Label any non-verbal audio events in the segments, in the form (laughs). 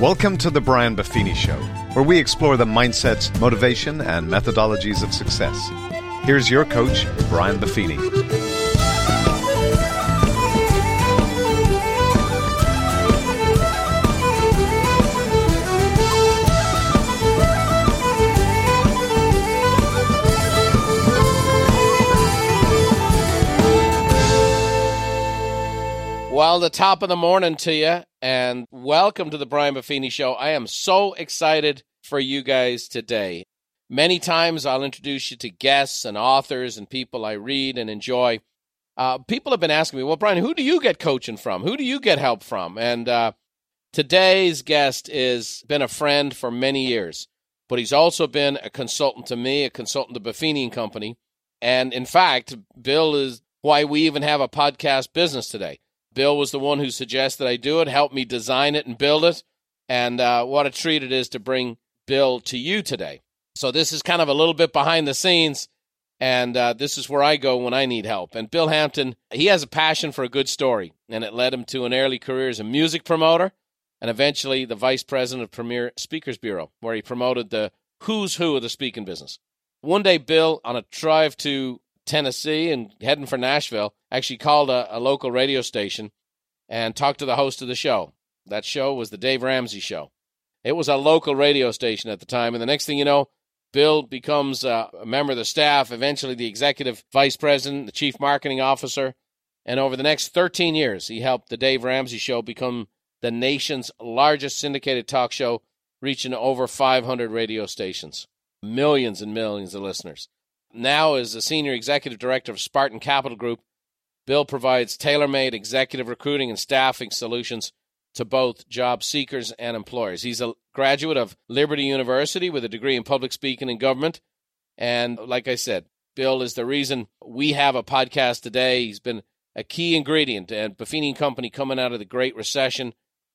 Welcome to the Brian Buffini Show, where we explore the mindsets, motivation, and methodologies of success. Here's your coach, Brian Buffini. Well, the top of the morning to you, and welcome to the Brian Buffini Show. I am so excited for you guys today. Many times I'll introduce you to guests and authors and people I read and enjoy. Uh, people have been asking me, well, Brian, who do you get coaching from? Who do you get help from? And uh, today's guest has been a friend for many years, but he's also been a consultant to me, a consultant to Buffini and Company. And in fact, Bill is why we even have a podcast business today. Bill was the one who suggested I do it, helped me design it and build it. And uh, what a treat it is to bring Bill to you today. So, this is kind of a little bit behind the scenes. And uh, this is where I go when I need help. And Bill Hampton, he has a passion for a good story, and it led him to an early career as a music promoter and eventually the vice president of Premier Speakers Bureau, where he promoted the who's who of the speaking business. One day, Bill, on a drive to Tennessee and heading for Nashville, actually called a, a local radio station and talked to the host of the show. That show was the Dave Ramsey Show. It was a local radio station at the time, and the next thing you know, Bill becomes uh, a member of the staff, eventually the executive vice president, the chief marketing officer, and over the next 13 years, he helped the Dave Ramsey Show become the nation's largest syndicated talk show, reaching over 500 radio stations, millions and millions of listeners. Now, as the senior executive director of Spartan Capital Group, Bill provides tailor made executive recruiting and staffing solutions to both job seekers and employers. He's a graduate of Liberty University with a degree in public speaking and government. And like I said, Bill is the reason we have a podcast today. He's been a key ingredient and Buffini Company coming out of the Great Recession.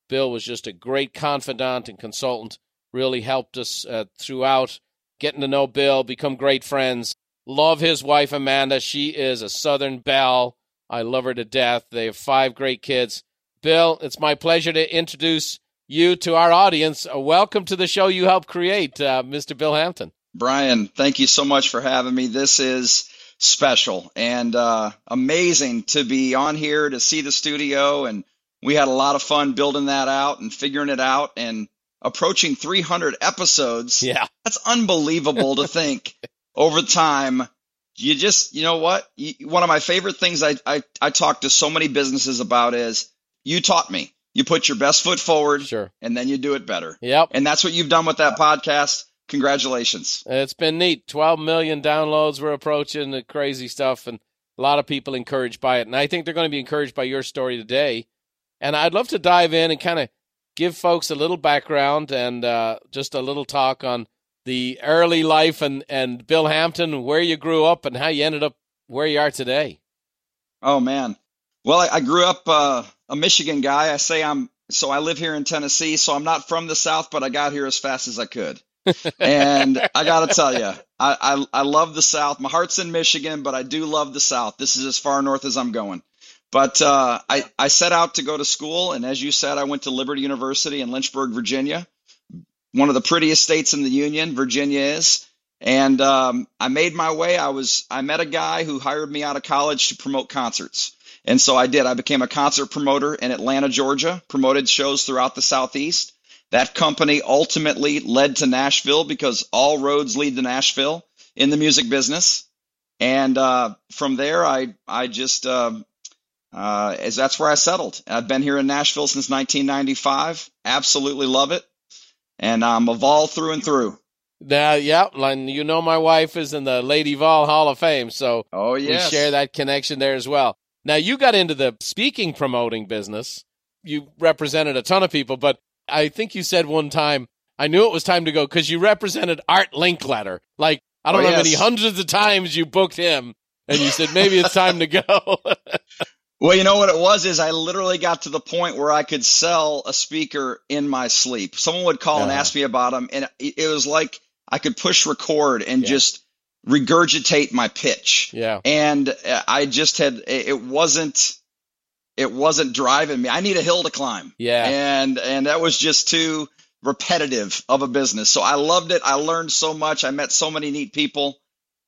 Bill was just a great confidant and consultant, really helped us uh, throughout getting to know Bill, become great friends. Love his wife, Amanda. She is a Southern belle. I love her to death. They have five great kids. Bill, it's my pleasure to introduce you to our audience. Uh, welcome to the show you helped create, uh, Mr. Bill Hampton. Brian, thank you so much for having me. This is special and uh, amazing to be on here to see the studio. And we had a lot of fun building that out and figuring it out and approaching 300 episodes. Yeah. That's unbelievable to think (laughs) over time you just you know what? You, one of my favorite things I, I i talk to so many businesses about is you taught me. You put your best foot forward sure. and then you do it better. Yep. And that's what you've done with that podcast. Congratulations. It's been neat. 12 million downloads. We're approaching the crazy stuff and a lot of people encouraged by it. And i think they're going to be encouraged by your story today. And i'd love to dive in and kind of give folks a little background and uh, just a little talk on the early life and, and Bill Hampton, where you grew up and how you ended up where you are today. Oh, man. Well, I, I grew up uh, a Michigan guy. I say I'm so I live here in Tennessee, so I'm not from the South, but I got here as fast as I could. and I got to tell you, I, I, I love the South. My heart's in Michigan, but I do love the South. This is as far north as I'm going. But uh, I, I set out to go to school, and as you said, I went to Liberty University in Lynchburg, Virginia one of the prettiest states in the union, Virginia is. And um, I made my way. I was I met a guy who hired me out of college to promote concerts, and so I did. I became a concert promoter in Atlanta, Georgia. Promoted shows throughout the southeast. That company ultimately led to Nashville because all roads lead to Nashville in the music business. And uh, from there, I I just uh, uh, as that's where I settled. I've been here in Nashville since 1995. Absolutely love it and I'm a Vol through and through. Now, yeah, and you know my wife is in the Lady Vol Hall of Fame, so oh yes. we share that connection there as well. Now, you got into the speaking promoting business. You represented a ton of people, but I think you said one time, I knew it was time to go because you represented Art Linkletter. Like, I don't oh, know yes. how many hundreds of times you booked him, and you said, maybe it's time to go. (laughs) Well, you know what it was is I literally got to the point where I could sell a speaker in my sleep. Someone would call and ask me about them, and it was like I could push record and Yeah. just regurgitate my pitch. yeah. And uh, I just had it wasn't it wasn't driving me. I need a hill to climb. Yeah. And and that was just too repetitive of a business. So I loved it. I learned so much. I met so many neat people.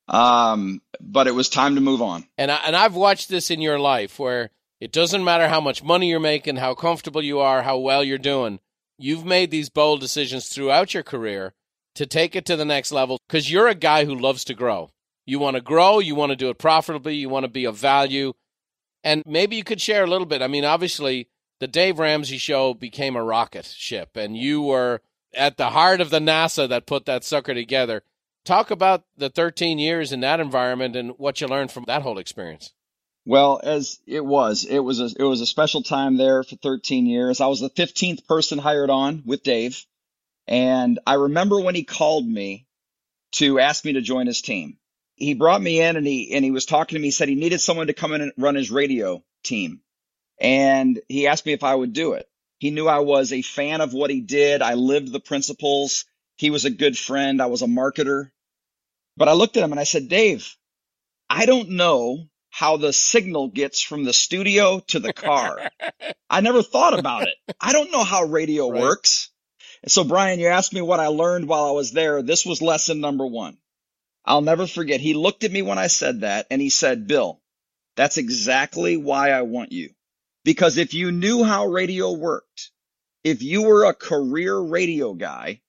Um, but it was time to move on. And I, and I've watched this in your life where it doesn't matter how much money you're making, how comfortable you are, how well you're doing. You've made these bold decisions throughout your career to take it to the next level because you're a guy who loves to grow. You want to grow, you want to do it profitably, you want to be of value. And maybe you could share a little bit. I mean, obviously, the Dave Ramsey show became a rocket ship, and you were at the heart of the NASA that put that sucker together. Talk about the 13 years in that environment and what you learned from that whole experience. Well, as it was, it was a, it was a special time there for 13 years. I was the 15th person hired on with Dave, and I remember when he called me to ask me to join his team. He brought me in and he and he was talking to me. He said he needed someone to come in and run his radio team, and he asked me if I would do it. He knew I was a fan of what he did. I lived the principles. He was a good friend. I was a marketer. But I looked at him and I said, Dave, I don't know how the signal gets from the studio to the car. (laughs) I never thought about it. I don't know how radio right. works. So, Brian, you asked me what I learned while I was there. This was lesson number one. I'll never forget. He looked at me when I said that and he said, Bill, that's exactly why I want you. Because if you knew how radio worked, if you were a career radio guy,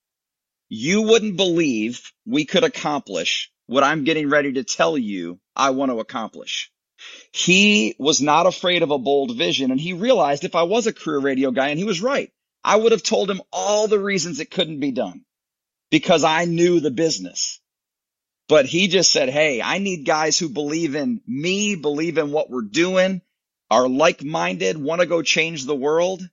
you wouldn't believe we could accomplish what I'm getting ready to tell you I want to accomplish. He was not afraid of a bold vision and he realized if I was a career radio guy and he was right, I would have told him all the reasons it couldn't be done because I knew the business. But he just said, Hey, I need guys who believe in me, believe in what we're doing, are like minded, want to go change the world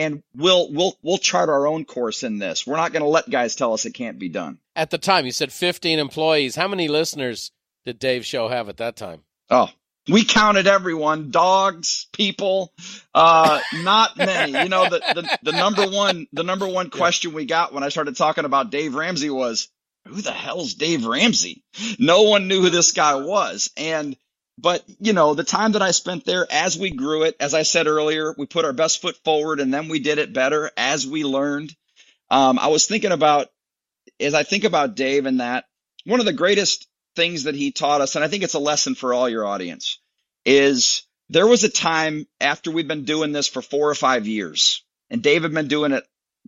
and we'll we'll we'll chart our own course in this. We're not going to let guys tell us it can't be done. At the time, you said 15 employees. How many listeners did Dave Show have at that time? Oh, we counted everyone: dogs, people. Uh, not many. You know, the, the the number one the number one question we got when I started talking about Dave Ramsey was, "Who the hell's Dave Ramsey?" No one knew who this guy was, and but you know the time that i spent there as we grew it as i said earlier we put our best foot forward and then we did it better as we learned um, i was thinking about as i think about dave and that one of the greatest things that he taught us and i think it's a lesson for all your audience is there was a time after we've been doing this for four or five years and dave had been doing it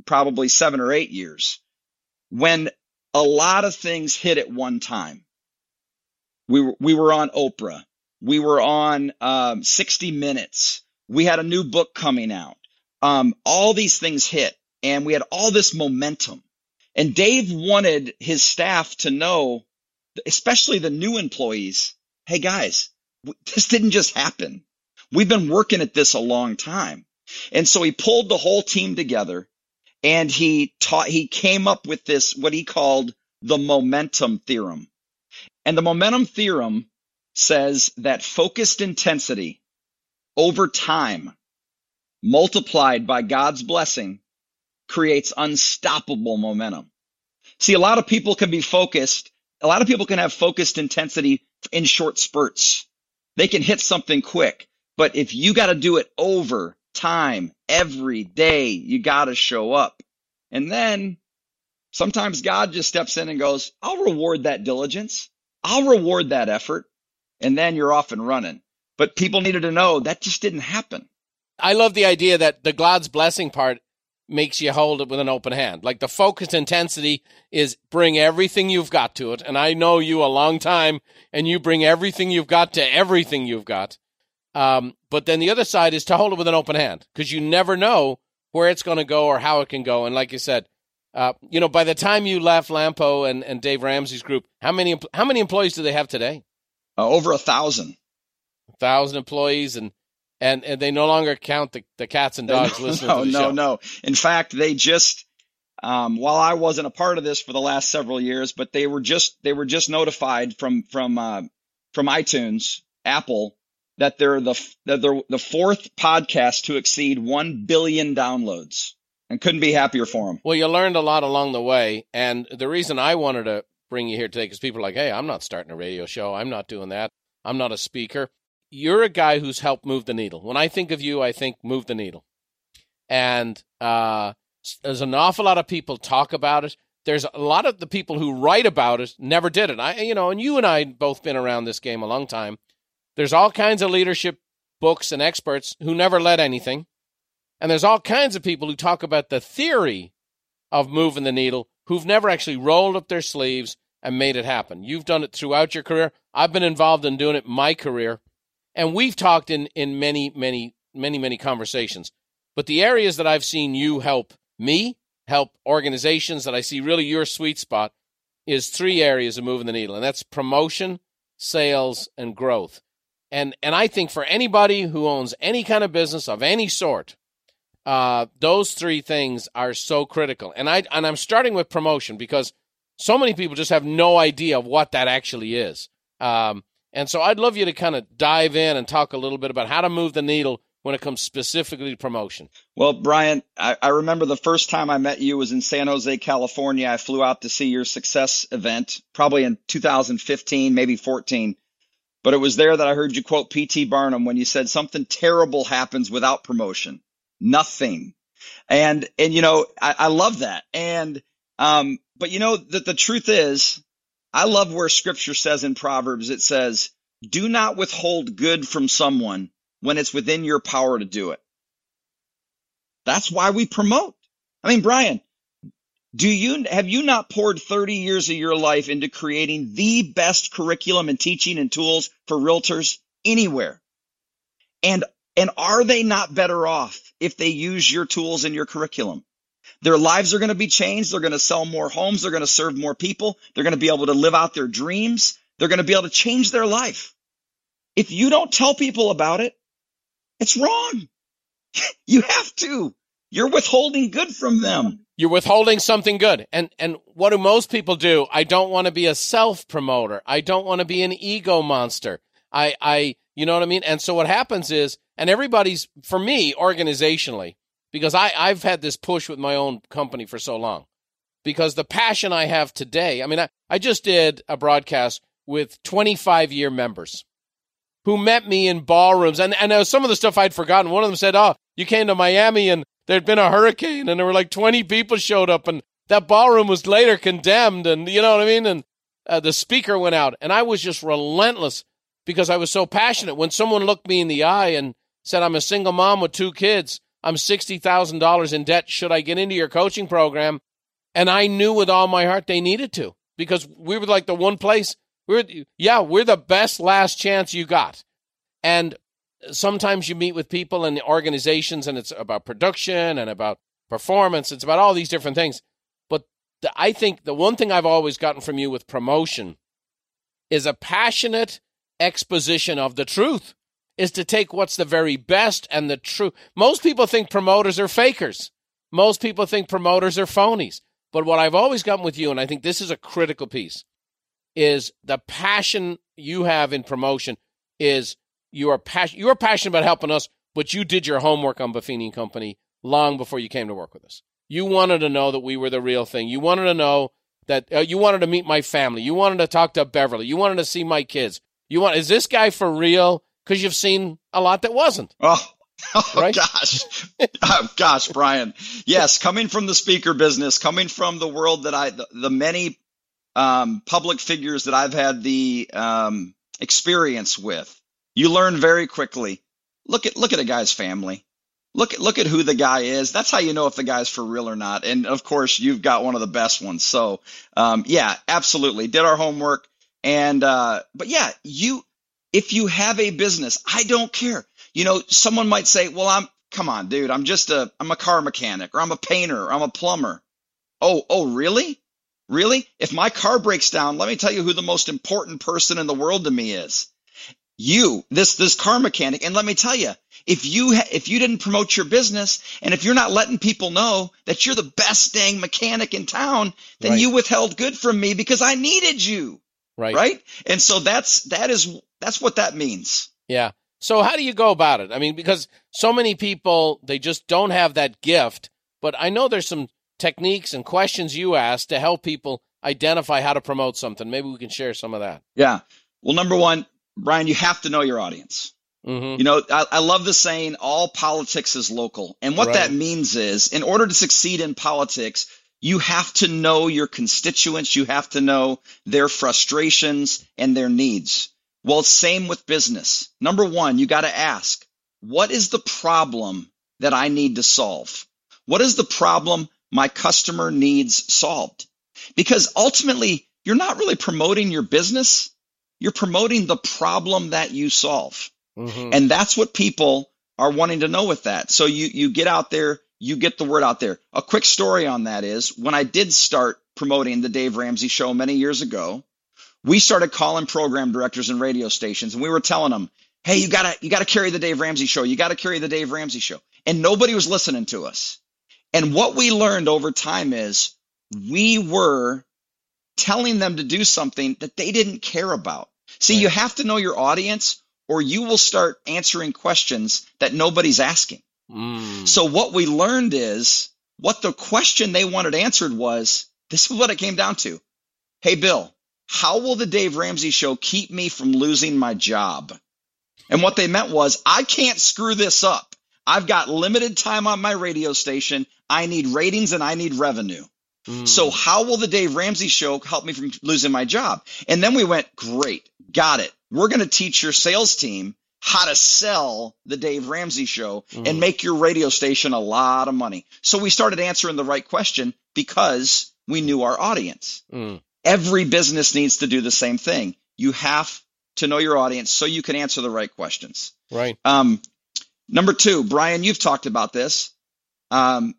probably seven or eight years when a lot of things hit at one time we were, we were on Oprah. We were on um, 60 Minutes. We had a new book coming out. Um, all these things hit, and we had all this momentum. And Dave wanted his staff to know, especially the new employees, hey guys, this didn't just happen. We've been working at this a long time. And so he pulled the whole team together and he taught, he came up with this, what he called the momentum theorem. And the momentum theorem says that focused intensity over time multiplied by God's blessing creates unstoppable momentum. See, a lot of people can be focused. A lot of people can have focused intensity in short spurts. They can hit something quick. But if you got to do it over time, every day, you got to show up. And then sometimes God just steps in and goes, I'll reward that diligence. I'll reward that effort and then you're off and running. But people needed to know that just didn't happen. I love the idea that the God's blessing part makes you hold it with an open hand. Like the focused intensity is bring everything you've got to it. And I know you a long time and you bring everything you've got to everything you've got. Um, but then the other side is to hold it with an open hand because you never know where it's going to go or how it can go. And like you said, uh, you know, by the time you left Lampo and, and Dave Ramsey's group, how many how many employees do they have today? Uh, over a thousand. A thousand employees, and and and they no longer count the, the cats and (laughs) dogs no, listening no, to the no, show. No, no, In fact, they just um, while I wasn't a part of this for the last several years, but they were just they were just notified from from uh, from iTunes, Apple, that they're the that they're the fourth podcast to exceed one billion downloads, and couldn't be happier for them. Well, you learned a lot along the way, and the reason I wanted to bring you here today because people are like, hey, I'm not starting a radio show. I'm not doing that. I'm not a speaker. You're a guy who's helped move the needle. When I think of you, I think move the needle. And uh, There's an awful lot of people talk about it. There's a lot of the people who write about it never did it. I, you know, and you and I both been around this game a long time. There's all kinds of leadership books and experts who never led anything. And there's all kinds of people who talk about the theory of moving the needle who've never actually rolled up their sleeves and made it happen. You've done it throughout your career. I've been involved in doing it my career. And we've talked in, in many, many, many, many conversations. But the areas that I've seen you help me, help organizations that I see really your sweet spot is three areas of moving the needle, and that's promotion, sales, and growth. And and I think for anybody who owns any kind of business of any sort, uh, those three things are so critical. And I and I'm starting with promotion because so many people just have no idea of what that actually is. Um, and so I'd love you to kind of dive in and talk a little bit about how to move the needle when it comes specifically to promotion. Well, Brian, I, I, remember the first time I met you was in San Jose, California. I flew out to see your success event, probably in 2015, maybe 14. But it was there that I heard you quote P.T. Barnum when you said something terrible happens without promotion. Nothing. And, and, you know, I, I love that. And, um, but you know, that the truth is, I love where scripture says in Proverbs, it says, do not withhold good from someone when it's within your power to do it. That's why we promote. I mean, Brian, do you, have you not poured 30 years of your life into creating the best curriculum and teaching and tools for realtors anywhere? And, and are they not better off if they use your tools and your curriculum? Their lives are going to be changed. They're going to sell more homes. They're going to serve more people. They're going to be able to live out their dreams. They're going to be able to change their life. If you don't tell people about it, it's wrong. (laughs) you have to. You're withholding good from them. You're withholding something good. And and what do most people do? I don't want to be a self promoter. I don't want to be an ego monster. I I you know what I mean? And so what happens is and everybody's for me organizationally because I I've had this push with my own company for so long. Because the passion I have today, I mean I, I just did a broadcast with 25 year members who met me in ballrooms. And, and uh, some of the stuff I'd forgotten. One of them said, Oh, you came to Miami and there'd been a hurricane and there were like 20 people showed up and that ballroom was later condemned. And you know what I mean? And uh, the speaker went out and I was just relentless because I was so passionate. When someone looked me in the eye and said, I'm a single mom with two kids, I'm $60,000 in debt. Should I get into your coaching program? And I knew with all my heart they needed to because we were like the one place we're yeah, we're the best last chance you got. And sometimes you meet with people and organizations and it's about production and about performance, it's about all these different things. But the, I think the one thing I've always gotten from you with promotion is a passionate exposition of the truth is to take what's the very best and the true. Most people think promoters are fakers. Most people think promoters are phonies. But what I've always gotten with you, and I think this is a critical piece, is the passion you have in promotion is you are passion you are passionate about helping us, but you did your homework on Buffini and Company long before you came to work with us. You wanted to know that we were the real thing. You wanted to know that uh, you wanted to meet my family. You wanted to talk to Beverly. You wanted to see my kids. You want is this guy for real? Because you've seen a lot that wasn't. (laughs) Oh, Oh right? gosh, (laughs) oh, gosh, Brian. Yes, coming from the speaker business, coming from the world that I, the, the many um, public figures that I've had the um, experience with, you learn very quickly. Look at look at a guy's family. Look at look at who the guy is. That's how you know if the guy's for real or not. And of course, you've got one of the best ones. So um, yeah, absolutely, did our homework. And uh, but yeah, you if you have a business, I don't care. You know, someone might say, "Well, I'm come on, dude. I'm just a I'm a car mechanic, or I'm a painter, or I'm a plumber." Oh, oh, really? Really? If my car breaks down, let me tell you who the most important person in the world to me is. You, this, this car mechanic. And let me tell you, if you, ha- if you didn't promote your business and if you're not letting people know that you're the best dang mechanic in town, then right. you withheld good from me because I needed you. Right. Right. And so that's, that is, that's what that means. Yeah. So how do you go about it? I mean, because so many people, they just don't have that gift, but I know there's some techniques and questions you ask to help people identify how to promote something. Maybe we can share some of that. Yeah. Well, number one, Brian, you have to know your audience. Mm-hmm. You know, I, I love the saying, all politics is local. And what Right. that means is, in order to succeed in politics, you have to know your constituents. You have to know their frustrations and their needs. Well, same with business. Number one, you got to ask, what is the problem that I need to solve? What is the problem my customer needs solved? Because ultimately, you're not really promoting your business. You're promoting the problem that you solve. Mm-hmm. And that's what people are wanting to know with that. So you, you get out there, you get the word out there. A quick story on that is when I did start promoting the Dave Ramsey show many years ago, we started calling program directors and radio stations and we were telling them, Hey, you gotta, you gotta carry the Dave Ramsey show. You gotta carry the Dave Ramsey show. And nobody was listening to us. And what we learned over time is we were telling them to do something that they didn't care about. See, Right. you have to know your audience or you will start answering questions that nobody's asking. Mm. So what we learned is what the question they wanted answered was this is what it came down to. Hey, Bill, how will the Dave Ramsey show keep me from losing my job? And what they meant was I can't screw this up. I've got limited time on my radio station. I need ratings and I need revenue. Mm. So how will the Dave Ramsey show help me from losing my job? And then we went, great, got it. We're going to teach your sales team how to sell the Dave Ramsey show Mhm. and make your radio station a lot of money. So we started answering the right question because we knew our audience. Mm. Every business needs to do the same thing. You have to know your audience so you can answer the right questions. Right. Um, number two, Brian, you've talked about this. Um,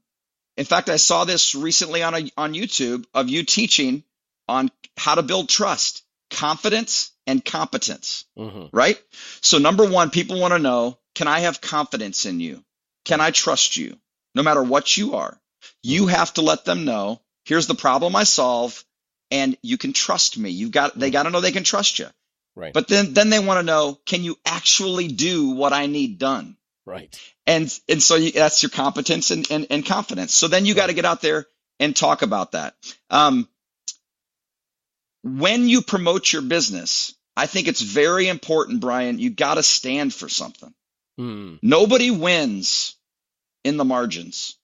in fact, I saw this recently on a, on YouTube of you teaching on how to build trust, confidence, and competence. Mm-hmm. Right? So number one, people want to know: Can I have confidence in you? Can I trust you? No matter what you are, you have to let them know. Here's the problem I solve, and you can trust me. You've got they got to know they can trust you. Right. But then then they want to know: Can you actually do what I need done? right. and and so you, that's your competence and, and, and confidence. So then you got to get out there and talk about that. Um, when you promote your business, I think it's very important, Brian. You got to stand for something. Mm. Nobody wins in the margins.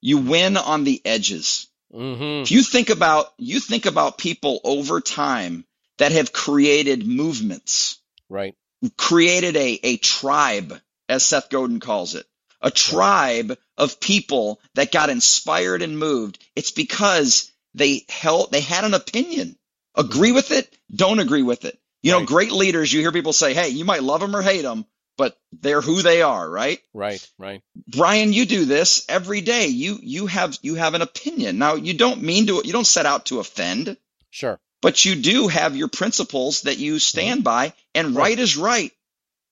You win on the edges. Mm-hmm. If you think about you think about people over time that have created movements Right. created a, a tribe, as Seth Godin calls it, a tribe of people that got inspired and moved. It's because they held, they had an opinion. Agree with it, don't agree with it. You know, Right. great leaders, you hear people say, hey, you might love them or hate them, but they're who they are, right? Right. Right. Brian, you do this every day. You, you have, you have an opinion. Now, you don't mean to, you don't set out to offend Sure. but you do have your principles that you stand mm-hmm. by and Right. right, is right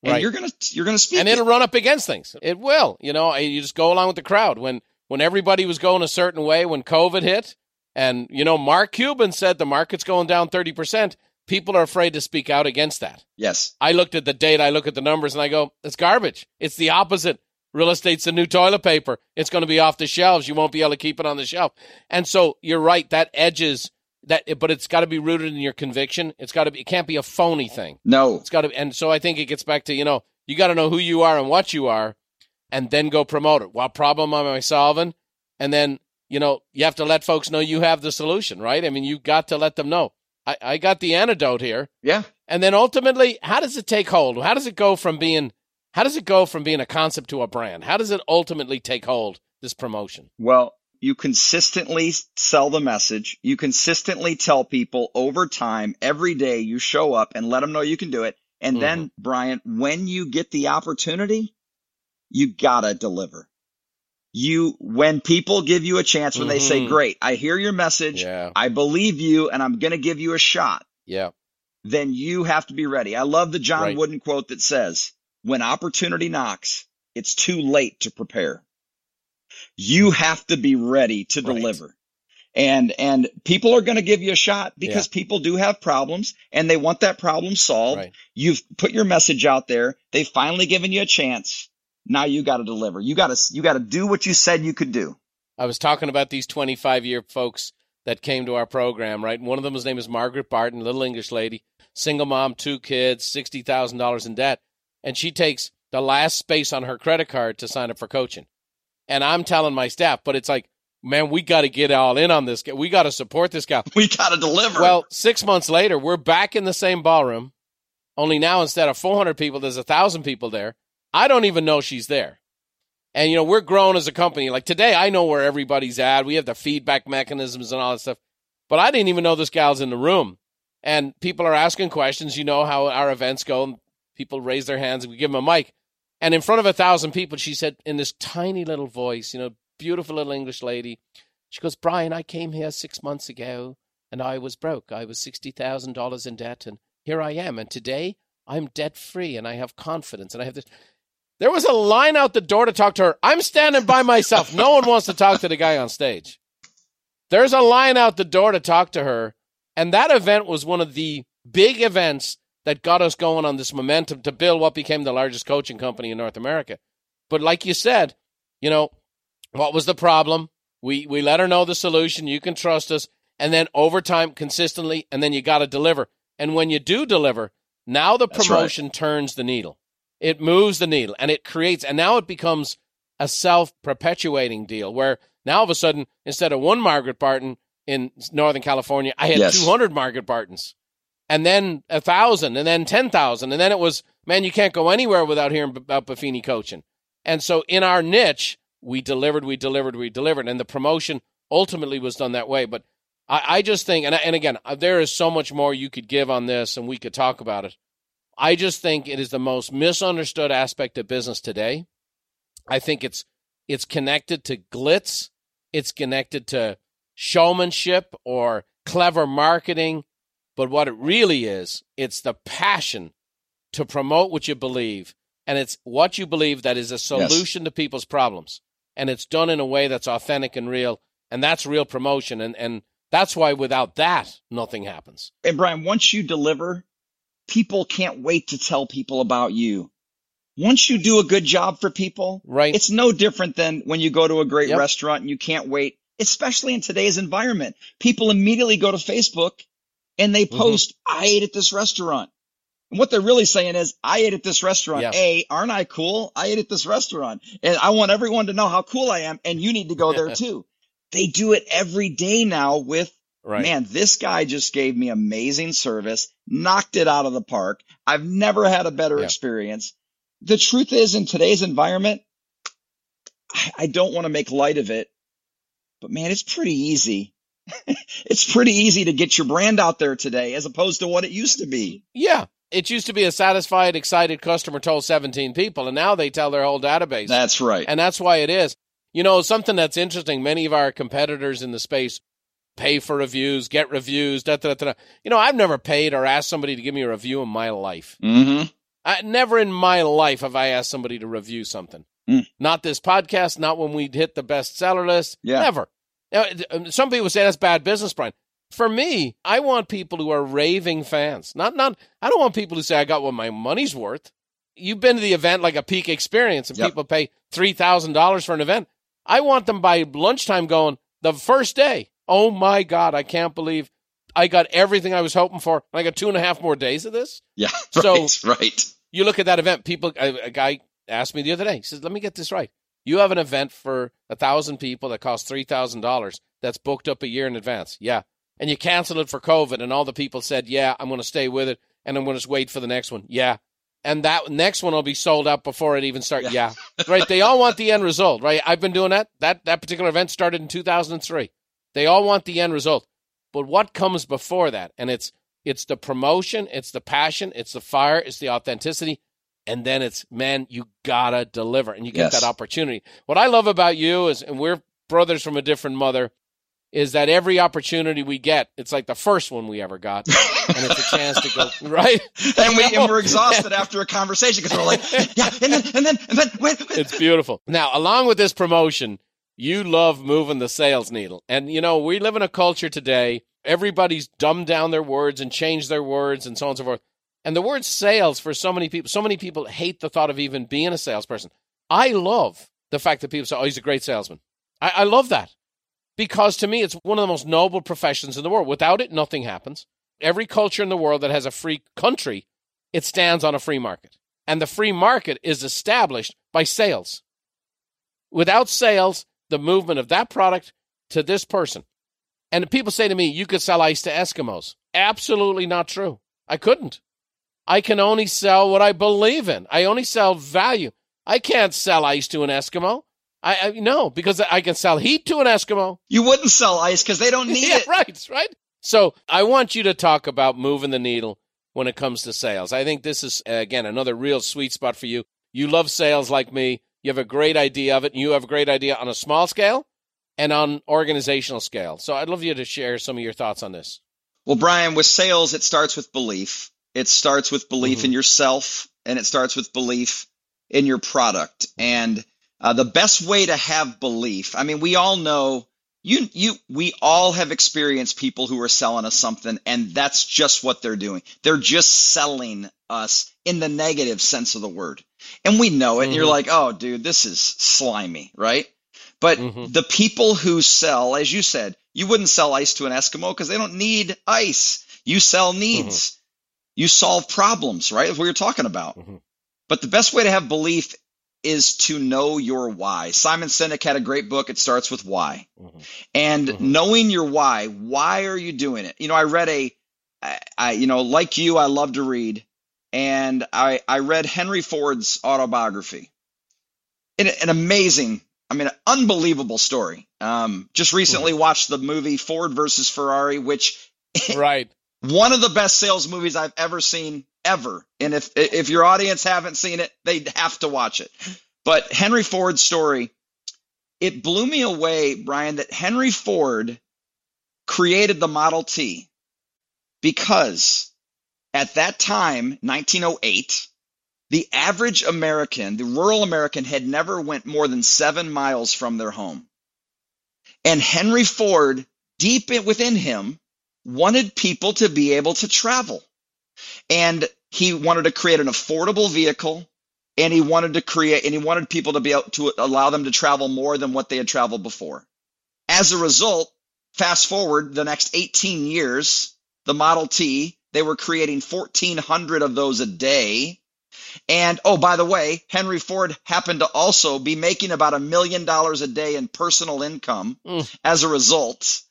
and Right. you're gonna you're gonna speak and it. it'll run up against things. It will. You know, you just go along with the crowd. When when everybody was going a certain way, when COVID hit, and you know, Mark Cuban said the market's going down thirty percent. People are afraid to speak out against that. yes I looked at the data, I look at the numbers, and I go, it's garbage. It's the opposite. Real estate's the new toilet paper. It's going to be off the shelves. You won't be able to keep it on the shelf. And so you're right. That edges that, but it's got to be rooted in your conviction. It's got to be. It can't be a phony thing. no It's got to, and so I think it gets back to you know you got to know who you are and what you are, and then go promote it. What problem am I solving? And then you know you have to let folks know you have the solution, right? I mean, you've got to let them know. I, I got the antidote here, yeah and then ultimately, how does it take hold? How does it go from being, how does it go from being a concept to a brand? How does it ultimately take hold? This promotion. well you consistently sell the message you consistently tell people over time every day you show up and let them know you can do it and then mm-hmm. brian when you get the opportunity you gotta deliver you when people give you a chance when they say Mhm. great i hear your message Yeah, i believe you and i'm gonna give you a shot yeah, then you have to be ready. I love the John Right. Wooden quote that says, when opportunity knocks, it's too late to prepare. You have to be ready to Right. deliver. And, and people are going to give you a shot because people do have problems and they want that problem solved. right. You've put your message out there. They've finally given you a chance. Now you got to deliver. You got to, you got to do what you said you could do. I was talking about these 25 year folks that came to our program, right? One of them, his name is Margaret Barton, little English lady, single mom, two kids, $60,000 in debt. and she takes the last space on her credit card to sign up for coaching. And I'm telling my staff, but it's like, man, we got to get all in on this. guy. We got to support this guy. We got to deliver. Well, six months later, we're back in the same ballroom. Only now, instead of 400 people, there's a thousand people there. I don't even know she's there. And, you know, we're grown as a company. Like today, I know where everybody's at. We have the feedback mechanisms and all that stuff. But I didn't even know this gal's in the room. And people are asking questions. You know how our events go. And people raise their hands and we give them a mic. And in front of a thousand people, she said in this tiny little voice, you know, beautiful little English lady, she goes, Brian, I came here six months ago and I was broke. I was $60,000 in debt. And here I am. And today I'm debt free and I have confidence and I have this. There was a line out the door to talk to her. I'm standing by myself. No one wants to talk to the guy on stage. There's a line out the door to talk to her. And that event was one of the big events that got us going on this momentum to build what became the largest coaching company in North America. But like you said, you know, what was the problem? We we let her know the solution. You can trust us. And then over time, consistently, and then you got to deliver. And when you do deliver, now the promotion right. turns the needle. It moves the needle and it creates, and now it becomes a self perpetuating deal where now all of a sudden, instead of one Margaret Barton in Northern California, I had yes. 200 Margaret Bartons and then a thousand and then 10,000. And then it was, man, you can't go anywhere without hearing about Buffini coaching. And so in our niche, we delivered, we delivered, we delivered. And the promotion ultimately was done that way. But I, I just think, and, and again, uh, there is so much more you could give on this and we could talk about it. I just think it is the most misunderstood aspect of business today. I think it's it's connected to glitz, it's connected to showmanship or clever marketing, but what it really is, it's the passion to promote what you believe and it's what you believe that is a solution yes. to people's problems and it's done in a way that's authentic and real and that's real promotion and and that's why without that nothing happens. And Brian, once you deliver people can't wait to tell people about you. Once you do a good job for people, right. it's no different than when you go to a great yep. restaurant and you can't wait, especially in today's environment. People immediately go to Facebook and they mm-hmm. post, mm-hmm. I ate at this restaurant. And what they're really saying is, I ate at this restaurant. Yeah. A, aren't I cool? I ate at this restaurant and I want everyone to know how cool I am. And you need to go there (laughs) too. They do it every day now with Right. Man, this guy just gave me amazing service, knocked it out of the park. I've never had a better yeah. experience. The truth is, in today's environment, I don't want to make light of it, but man, it's pretty easy. (laughs) it's pretty easy to get your brand out there today as opposed to what it used to be. Yeah. It used to be a satisfied, excited customer told 17 people, and now they tell their whole database. That's right. And that's why it is. You know, something that's interesting, many of our competitors in the space pay for reviews, get reviews. Da, da, da, you know, I've never paid or asked somebody to give me a review in my life. Mm-hmm. I, never in my life have I asked somebody to review something. Mm. Not this podcast, not when we hit the bestseller list. Yeah. Never. Now, um, some people say that's bad business, Brian. For me, I want people who are raving fans. Not, not. I don't want people who say I got what my money's worth. You've been to the event like a peak experience, and yep. people pay three thousand dollars for an event. I want them by lunchtime going the first day oh my God, I can't believe I got everything I was hoping for. I got two and a half more days of this. Yeah. (laughs) Right, so right. You look at that event. People, a, a guy asked me the other day. He says, "Let me get this right. You have an event for a thousand people that costs three thousand dollars. That's booked up a year in advance. Yeah, and you cancel it for COVID, and all the people said, "Yeah, I'm going to stay with it, and I'm going to wait for the next one." Yeah, and that next one will be sold out before it even starts. Yeah. yeah, right. They all want the end result, right? I've been doing that. That that particular event started in 2003. They all want the end result. But what comes before that? And it's it's the promotion, it's the passion, it's the fire, it's the authenticity, and then it's man, you gotta deliver, and you get yes. that opportunity. What I love about you is, and we're brothers from a different mother, is that every opportunity we get, it's like the first one we ever got, (laughs) and it's a chance to go right. and we and we're (laughs) exhausted after a conversation because we're like, yeah, and then and then and then wait, wait. It's beautiful. Now, along with this promotion, you love moving the sales needle. And, you know, we live in a culture today, everybody's dumbed down their words and changed their words and so on and so forth. And the word sales for so many people, so many people hate the thought of even being a salesperson. I love the fact that people say, oh, he's a great salesman. I, I love that because to me, it's one of the most noble professions in the world. Without it, nothing happens. Every culture in the world that has a free country, it stands on a free market. And the free market is established by sales. Without sales, the movement of that product to this person. And people say to me, you could sell ice to Eskimos. Absolutely not true. I couldn't. I can only sell what I believe in. I only sell value. I can't sell ice to an Eskimo. I, I no, because I can sell heat to an Eskimo. You wouldn't sell ice because they don't (laughs) need yeah, it. Right, right. So I want you to talk about moving the needle when it comes to sales. I think this is again another real sweet spot for you. You love sales like me. You have a great idea of it. And you have a great idea on a small scale and on organizational scale. So I'd love you to share some of your thoughts on this. Well, Brian, with sales, it starts with belief. It starts with belief mm-hmm. in yourself and it starts with belief in your product. And uh, the best way to have belief, I mean, we all know you, you, we all have experienced people who are selling us something and that's just what they're doing. They're just selling us in the negative sense of the word. And we know it. Mm-hmm. And you're like, oh, dude, this is slimy, right? But mm-hmm. the people who sell, as you said, you wouldn't sell ice to an Eskimo because they don't need ice. You sell needs. Mm-hmm. You solve problems, right? That's what you're talking about. Mm-hmm. But the best way to have belief is to know your why. Simon Sinek had a great book. It starts with why. Mm-hmm. And mm-hmm. knowing your why, why are you doing it? You know, I read a, I, you know, like you, I love to read. And I, I read Henry Ford's autobiography. An, an amazing I mean, an unbelievable story. Um, just recently watched the movie Ford versus Ferrari, which (laughs) right one of the best sales movies I've ever seen ever. And if if your audience haven't seen it, they have to watch it. But Henry Ford's story, it blew me away, Brian, that Henry Ford created the Model T because at that time, 1908, the average American, the rural American had never went more than seven miles from their home. And Henry Ford, deep within him, wanted people to be able to travel. And he wanted to create an affordable vehicle and he wanted to create and he wanted people to be able to allow them to travel more than what they had traveled before. As a result, fast forward the next 18 years, the Model T, they were creating 1400 of those a day and oh, by the way, Henry Ford happened to also be making about a million dollars a day in personal income mm. as a result.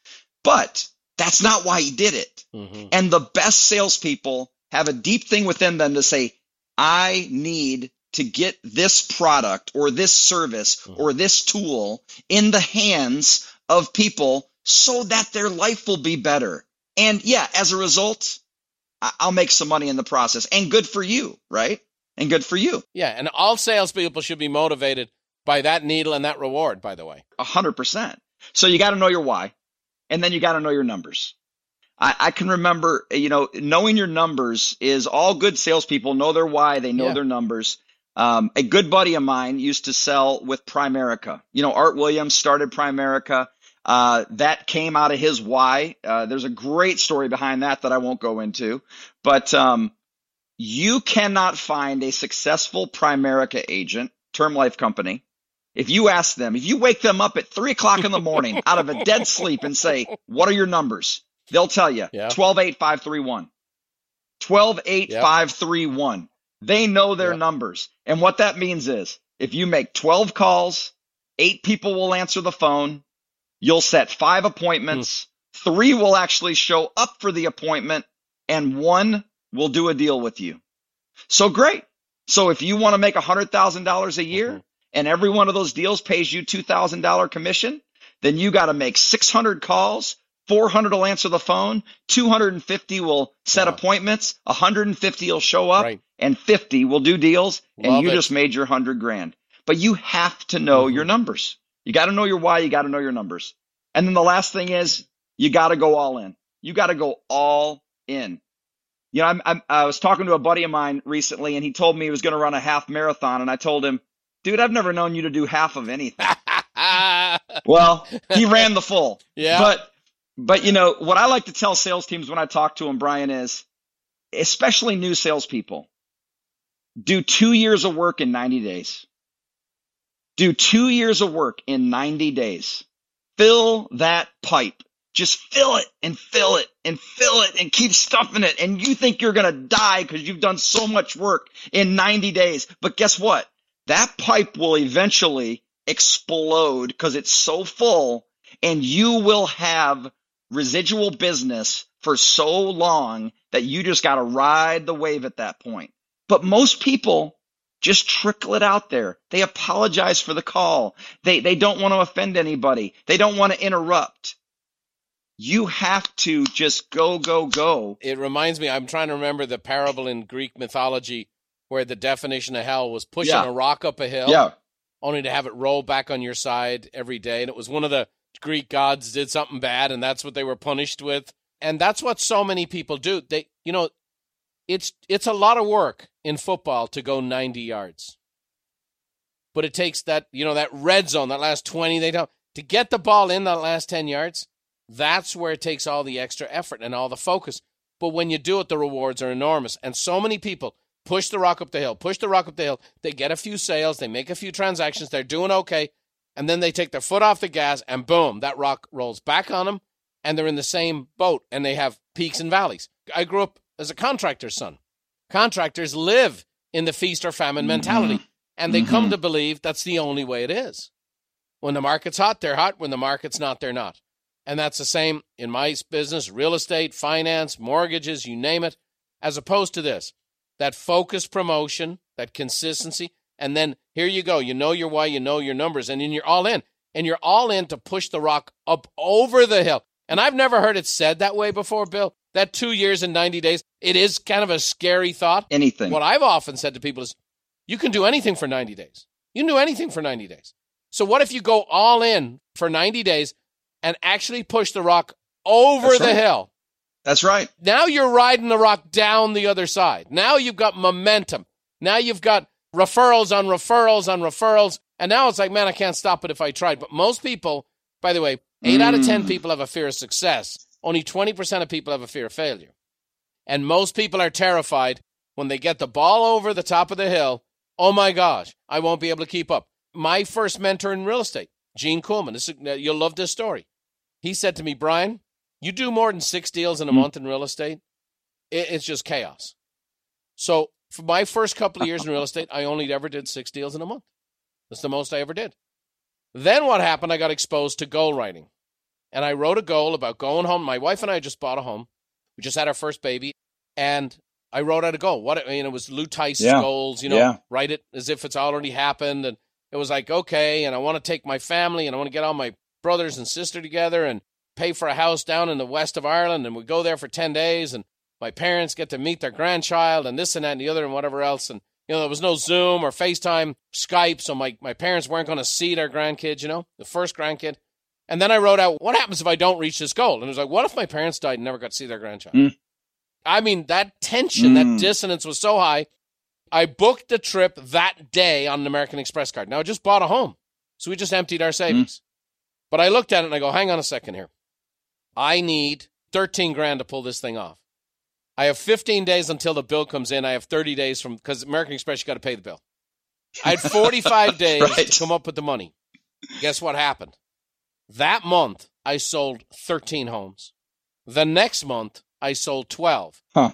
But that's not why he did it. Mm-hmm. And the best salespeople have a deep thing within them to say, I need to get this product or this service mm-hmm. or this tool in the hands of people so that their life will be better. And yeah, as a result, I'll make some money in the process and good for you, right? and good for you. Yeah, and all salespeople should be motivated by that needle and that reward, by the way. A hundred percent. So you got to know your why, and then you got to know your numbers. I, I, can remember, you know, knowing your numbers is all good salespeople know their why, they know yeah. their numbers. Um, a good buddy of mine used to sell with Primerica. You know, Art Williams started Primerica. Uh, that came out of his why. Uh, there's a great story behind that that I won't go into, but um, you cannot find a successful Primerica agent, term life company. If you ask them, if you wake them up at three o'clock in the morning out of a dead sleep and say, what are your numbers? They'll tell you yeah. 12, 8, 5, 3, 1. 12, 8, yep. 5, 3, 1. They know their yep. numbers. And what that means is if you make 12 calls, eight people will answer the phone. You'll set five appointments. Mm. Three will actually show up for the appointment and one we'll do a deal with you. So great. So if you want to make $100,000 a year mm-hmm. and every one of those deals pays you $2,000 commission, then you got to make 600 calls. 400 will answer the phone. 250 will set wow. appointments. 150 will show up right. and 50 will do deals. Love and you it. just made your 100 grand. But you have to know mm-hmm. your numbers. You got to know your why. You got to know your numbers. And then the last thing is you got to go all in. You got to go all in. You know, I'm, I'm, i was talking to a buddy of mine recently, and he told me he was going to run a half marathon, and I told him, "Dude, I've never known you to do half of anything." (laughs) well, he ran the full. Yeah. But, but you know, what I like to tell sales teams when I talk to them, Brian, is especially new salespeople, do two years of work in 90 days. Do two years of work in 90 days. Fill that pipe just fill it and fill it and fill it and keep stuffing it. And you think you're going to die because you've done so much work in 90 days. But guess what? That pipe will eventually explode because it's so full and you will have residual business for so long that you just got to ride the wave at that point. But most people just trickle it out there. They apologize for the call. They, they don't want to offend anybody. They don't want to interrupt. You have to just go, go, go. It reminds me, I'm trying to remember the parable in Greek mythology where the definition of hell was pushing Yeah. a rock up a hill Yeah. only to have it roll back on your side every day. And it was one of the Greek gods did something bad, and that's what they were punished with. And that's what so many people do. They, you know, it's it's a lot of work in football to go 90 yards, but it takes that you know that red zone, that last 20. They don't to get the ball in that last 10 yards. That's where it takes all the extra effort and all the focus. But when you do it, the rewards are enormous. And so many people push the rock up the hill, push the rock up the hill. They get a few sales, they make a few transactions, they're doing okay. And then they take their foot off the gas, and boom, that rock rolls back on them, and they're in the same boat, and they have peaks and valleys. I grew up as a contractor's son. Contractors live in the feast or famine mm-hmm. mentality, and they come mm-hmm. to believe that's the only way it is. When the market's hot, they're hot. When the market's not, they're not. And that's the same in my business, real estate, finance, mortgages, you name it, as opposed to this that focused promotion, that consistency. And then here you go. You know your why, you know your numbers, and then you're all in. And you're all in to push the rock up over the hill. And I've never heard it said that way before, Bill. That two years and 90 days, it is kind of a scary thought. Anything. What I've often said to people is, you can do anything for 90 days. You can do anything for 90 days. So what if you go all in for 90 days and actually push the rock over That's the right. hill? That's right. Now you're riding the rock down the other side. Now you've got momentum. Now you've got referrals on referrals on referrals. And now it's like, man, I can't stop it if I tried. But most people, by the way, eight out of 10 Mm. people have a fear of success. Only 20% of people have a fear of failure. And most people are terrified when they get the ball over the top of the hill. Oh my gosh, I won't be able to keep up. My first mentor in real estate, Gene Coolman, this is, you'll love this story. He said to me, Brian, you do more than six deals in a Mm. month in real estate, it, it's just chaos. So for my first couple of years in real estate, I only ever did six deals in a month. That's the most I ever did. Then what happened? I got exposed to goal writing. And I wrote a goal about going home. My wife and I just bought a home. We just had our first baby. And I wrote out a goal. What I mean, it was Lou Tice's Yeah. goals, you know, Yeah. write it as if it's already happened. And it was like, okay, and I want to take my family and I want to get all my brothers and sister together and pay for a house down in the west of Ireland. And we go there for 10 days and my parents get to meet their grandchild and this and that and the other and whatever else. And, you know, there was no Zoom or FaceTime, Skype. So my, my parents weren't going to see their grandkids, you know, the first grandkid. And then I wrote out, what happens if I don't reach this goal? And it was like, what if my parents died and never got to see their grandchild? Mm. I mean, that tension, that Mm. dissonance was so high. I booked the trip that day on an American Express card. Now, I just bought a home. So we just emptied our savings. But I looked at it and I go, hang on a second here. I need 13 grand to pull this thing off. I have 15 days until the bill comes in. I have 30 days from, because American Express, you got to pay the bill. I had 45 (laughs) days Right. to come up with the money. Guess what happened? That month, I sold 13 homes. The next month, I sold 12. Huh.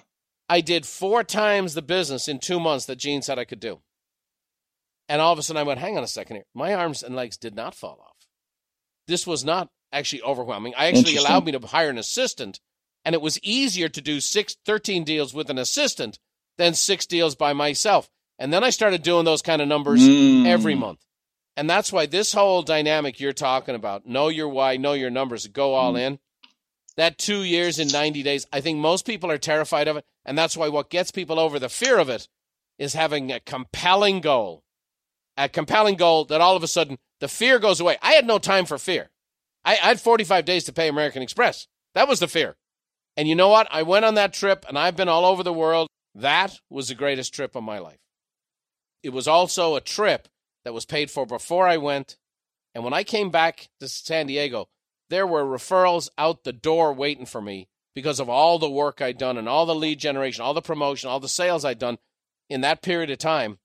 I did four times the business in two months that Gene said I could do. And all of a sudden, I went, hang on a second here. My arms and legs did not fall off. This was not actually overwhelming. I actually allowed me to hire an assistant, and it was easier to do six, 13 deals with an assistant than six deals by myself. And then I started doing those kind of numbers Mm. every month. And that's why this whole dynamic you're talking about, know your why, know your numbers, go all mm. in. That two years in 90 days, I think most people are terrified of it. And that's why what gets people over the fear of it is having a compelling goal. A compelling goal that all of a sudden the fear goes away. I had no time for fear. I, I had 45 days to pay American Express. That was the fear. And you know what? I went on that trip and I've been all over the world. That was the greatest trip of my life. It was also a trip that was paid for before I went. And when I came back to San Diego, there were referrals out the door waiting for me because of all the work I'd done and all the lead generation, all the promotion, all the sales I'd done in that period of time.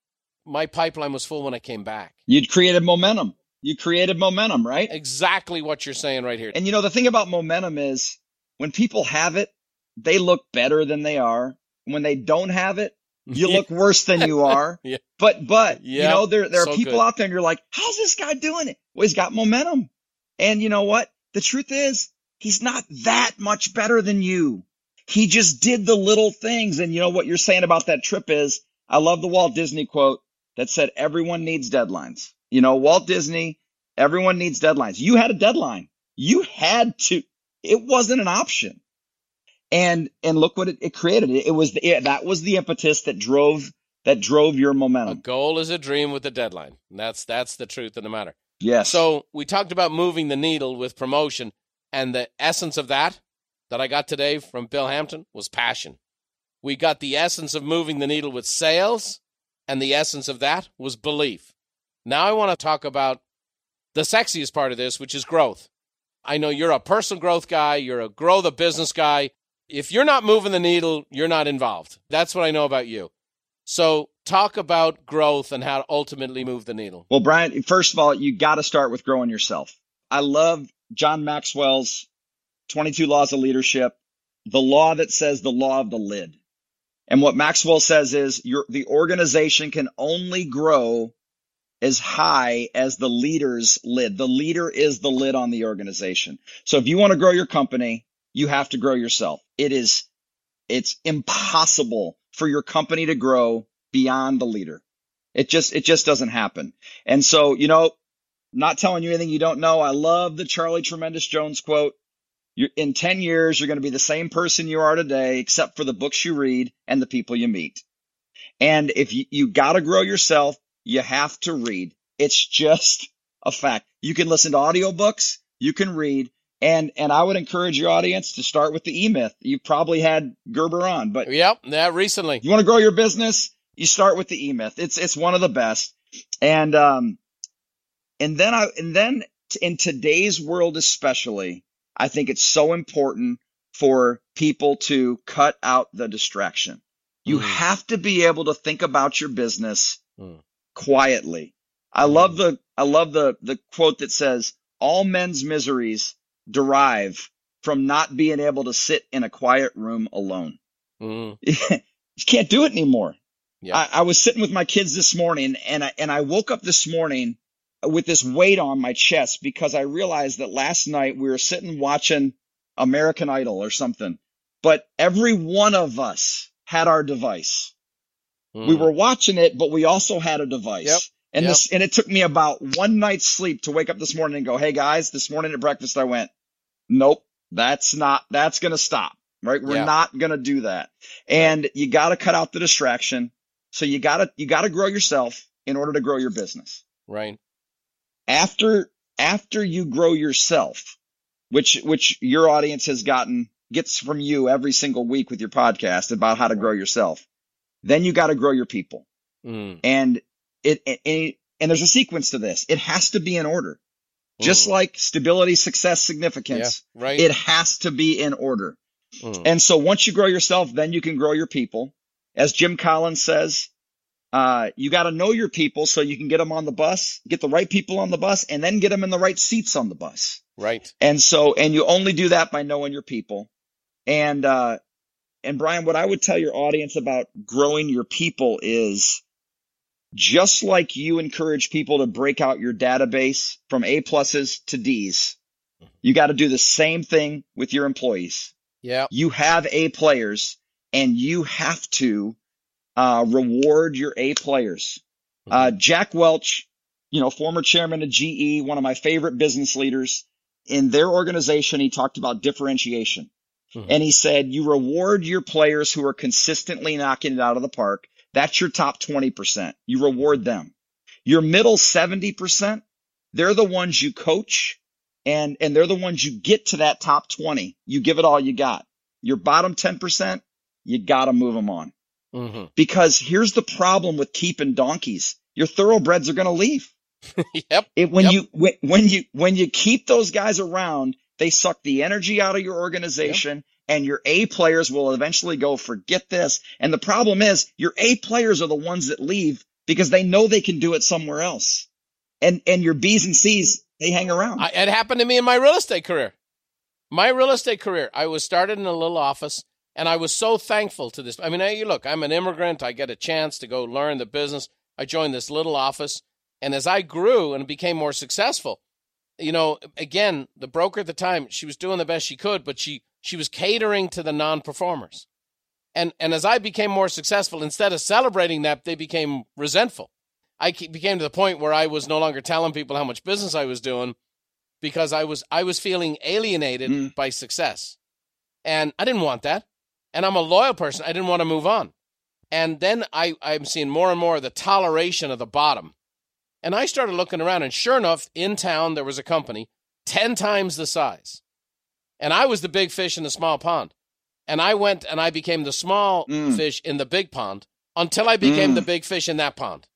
My pipeline was full when I came back. You'd created momentum. You created momentum, right? Exactly what you're saying right here. And you know, the thing about momentum is when people have it, they look better than they are. When they don't have it, you look (laughs) worse than you are. (laughs) Yeah. But, but, you know, there, there are So people good. out there and you're like, how's this guy doing it? Well, he's got momentum. And you know what? The truth is he's not that much better than you. He just did the little things. And you know what you're saying about that trip is I love the Walt Disney quote that said everyone needs deadlines. You know, Walt Disney, everyone needs deadlines. You had a deadline. You had to, it wasn't an option. And, and look what it, it created. It, it was the, it, that was the impetus that drove, that drove your momentum. a goal is a dream with a deadline. And that's that's the truth of the matter. Yes. So we talked about moving the needle with promotion, and the essence of that that I got today from Bill Hampton was passion. We got the essence of moving the needle with sales, and the essence of that was belief. Now I want to talk about the sexiest part of this, which is growth. I know you're a personal growth guy, you're a grow the business guy. If you're not moving the needle, you're not involved. That's what I know about you. So talk about growth and how to ultimately move the needle. Well, Brian, first of all, you got to start with growing yourself. I love John Maxwell's 22 laws of leadership, the law that says the law of the lid. And what Maxwell says is the organization can only grow as high as the leader's lid. The leader is the lid on the organization. So if you want to grow your company, you have to grow yourself. It is, it's impossible for your company to grow beyond the leader. It just, it just doesn't happen. And so, you know, not telling you anything you don't know. I love the Charlie Tremendous Jones quote. You're, in 10 years, you're going to be the same person you are today, except for the books you read and the people you meet. And if you, you got to grow yourself, you have to read. It's just a fact. You can listen to audiobooks, you can read, and, and I would encourage your audience to start with the E-Myth. You've probably had Gerber on, but Yep, that recently. you want to grow your business, you start with the E-Myth. It's it's one of the best. And um and then I and then in today's world especially, I think it's so important for people to cut out the distraction. You Mm. have to be able to think about your business Mm. quietly. I love the I love the the quote that says all men's miseries derive from not being able to sit in a quiet room alone Mm. (laughs) you can't do it anymore. Yeah. I, I was sitting with my kids this morning and I, and I woke up this morning with this weight on my chest because I realized that last night we were sitting watching American Idol or something, but every one of us had our device. Mm. We were watching it, but we also had a device. And Yep. this, and it took me about one night's sleep to wake up this morning and go, Hey guys, this morning at breakfast, I went, nope, that's not, that's going to stop, right? We're Yeah. not going to do that. And you got to cut out the distraction. So you got to, you got to grow yourself in order to grow your business. right. After, after you grow yourself, which, which your audience has gotten, gets from you every single week with your podcast about how to grow yourself, then you got to grow your people Mm. and it, it, it- and there's a sequence to this. It has to be in order. Just Mm. like stability, success, yeah, significance, right. it has to be in order. Mm. And so once you grow yourself, then you can grow your people. As Jim Collins says, uh, you got to know your people so you can get them on the bus, get the right people on the bus, and then get them in the right seats on the bus. right. And so, and you only do that by knowing your people. And, uh, and Brian, what I would tell your audience about growing your people is just like you encourage people to break out your database from A pluses to D's, you got to do the same thing with your employees. Yeah. You have A players and you have to, uh, reward your A players. Uh, Jack Welch, you know, former chairman of GE, one of my favorite business leaders in their organization, he talked about differentiation. Mhm. And he said, you reward your players who are consistently knocking it out of the park. That's your top 20%. You reward them. Your middle 70%, they're the ones you coach and, and they're the ones you get to that top 20. You give it all you got. Your bottom 10%, you got to move them on hmm because here's the problem with keeping donkeys. Your thoroughbreds are going to leave. (laughs) Yep. It, when Yep. you when, when you when you keep those guys around, they suck the energy out of your organization, and your A players will eventually go forget this. And the problem is, your A players are the ones that leave because they know they can do it somewhere else. and and your B's and C's they hang around. I, it happened to me in my real estate career. My real estate career, I was started in a little office, and I was so thankful to this. I mean, hey, look, I'm an immigrant. I get a chance to go learn the business. I joined this little office, and as I grew and became more successful, you know, again, the broker at the time, she was doing the best she could, but she she was catering to the non-performers. And and as I became more successful, instead of celebrating that, they became resentful. I became to the point where I was no longer telling people how much business I was doing because I was I was feeling alienated mm. by success. And I didn't want that. And I'm a loyal person. I didn't want to move on. And then I, I'm seeing more and more the toleration of the bottom. And I started looking around, and sure enough, in town there was a company 10 times the size. And I was the big fish in the small pond. And I went and I became the small mm. fish in the big pond until I became mm. the big fish in that pond.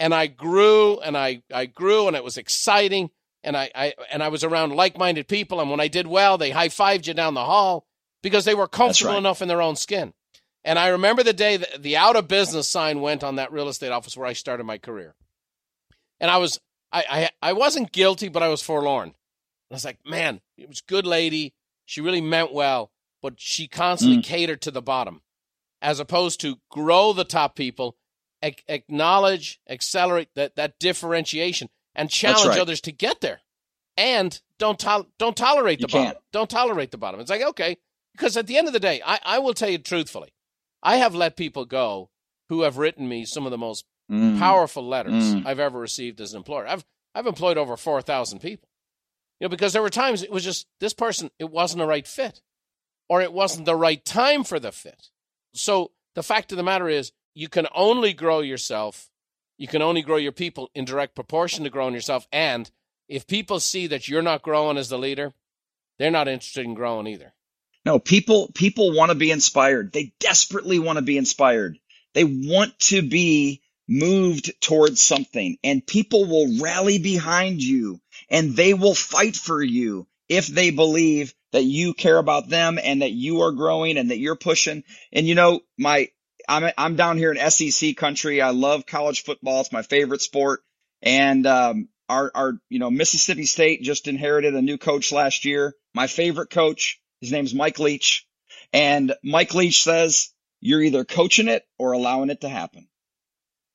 And I grew and I, I grew and it was exciting and I, I and I was around like-minded people, and when I did well, they high-fived you down the hall because they were comfortable right. enough in their own skin. And I remember the day that the out of business sign went on that real estate office where I started my career. And I was I I, I wasn't guilty, but I was forlorn. I was like, man, it was good lady. She really meant well, but she constantly mm. catered to the bottom, as opposed to grow the top people, acknowledge, accelerate that that differentiation and challenge right. others to get there. And don't to- don't tolerate the you bottom. Can't. Don't tolerate the bottom. It's like okay, because at the end of the day, I, I will tell you truthfully, I have let people go who have written me some of the most mm. powerful letters mm. I've ever received as an employer. I've I've employed over four thousand people. You know, because there were times it was just this person, it wasn't a right fit, or it wasn't the right time for the fit. So the fact of the matter is, you can only grow yourself you can only grow your people in direct proportion to growing yourself. And if people see that you're not growing as the leader, they're not interested in growing either. No, people people want to be inspired. They desperately want to be inspired. They want to be moved towards something and people will rally behind you and they will fight for you if they believe that you care about them and that you are growing and that you're pushing. And you know, my I'm I'm down here in SEC country. I love college football. It's my favorite sport. And um, our our you know Mississippi State just inherited a new coach last year. My favorite coach. His name's Mike Leach. And Mike Leach says you're either coaching it or allowing it to happen.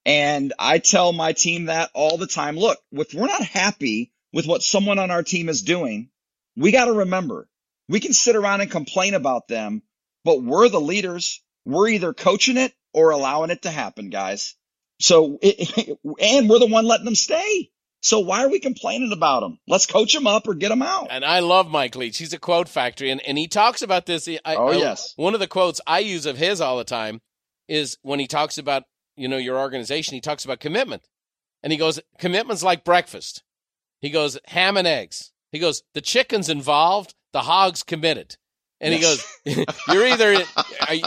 And I tell my team that all the time. Look, if we're not happy with what someone on our team is doing, we got to remember we can sit around and complain about them, but we're the leaders we're either coaching it or allowing it to happen, guys. So, it, (laughs) and we're the one letting them stay. So why are we complaining about them? Let's coach them up or get them out. And I love Mike Leach. He's a quote factory, and, and he talks about this. I, oh yes. one of the quotes I use of his all the time is when he talks about you know your organization. He talks about commitment, and he goes, "Commitment's like breakfast." He goes, "Ham and eggs." He goes, "The chicken's involved, the hog's committed." And yes. he goes, (laughs) "You're either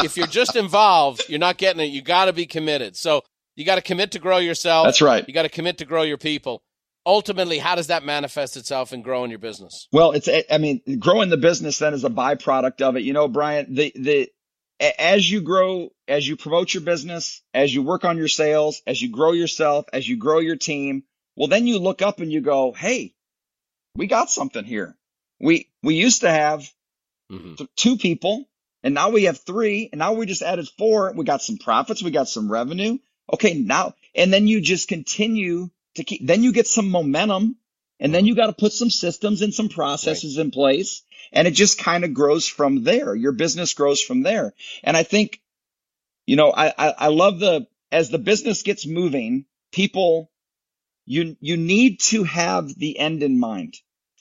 if you're just involved, you're not getting it. You got to be committed. So you got to commit to grow yourself. That's right. You got to commit to grow your people. Ultimately, how does that manifest itself in growing your business? Well, it's I mean, growing the business then is a byproduct of it. You know, Brian, the the as you grow, as you promote your business, as you work on your sales, as you grow yourself, as you grow your team, well, then you look up and you go, "Hey, we got something here. We we used to have mm-hmm. two people, and now we have three, and now we just added four. We got some profits, we got some revenue. Okay, now, and then you just continue to keep, then you get some momentum, and then you got to put some systems and some processes right. in place, and it just kind of grows from there. Your business grows from there. And I think, you know, I, I, I love the, as the business gets moving, people, you, you need to have the end in mind.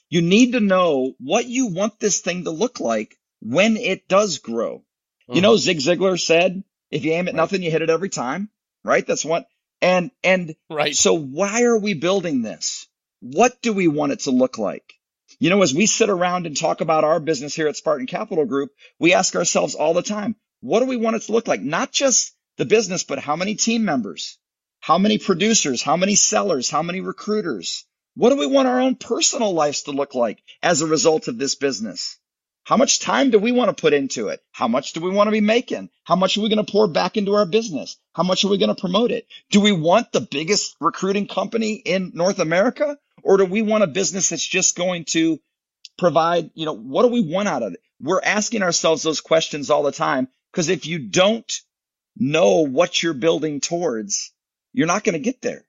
You need to know what you want this thing to look like when it does grow. Uh-huh. You know, uh-huh. Zig Ziglar said, if you aim at right. nothing, you hit it every time, right? That's what, and, and right. so why are we building this? What do we want it to look like? You know, as we sit around and talk about our business here at Spartan Capital Group, we ask ourselves all the time, what do we want it to look like? Not just the business, but how many team members? How many producers? How many sellers? How many recruiters? What do we want our own personal lives to look like as a result of this business? How much time do we want to put into it? How much do we want to be making? How much are we going to pour back into our business? How much are we going to promote it? Do we want the biggest recruiting company in North America? Or do we want a business that's just going to provide, you know, what do we want out of it? We're asking ourselves those questions all the time because if you don't know what you're building towards, you're not going to get there.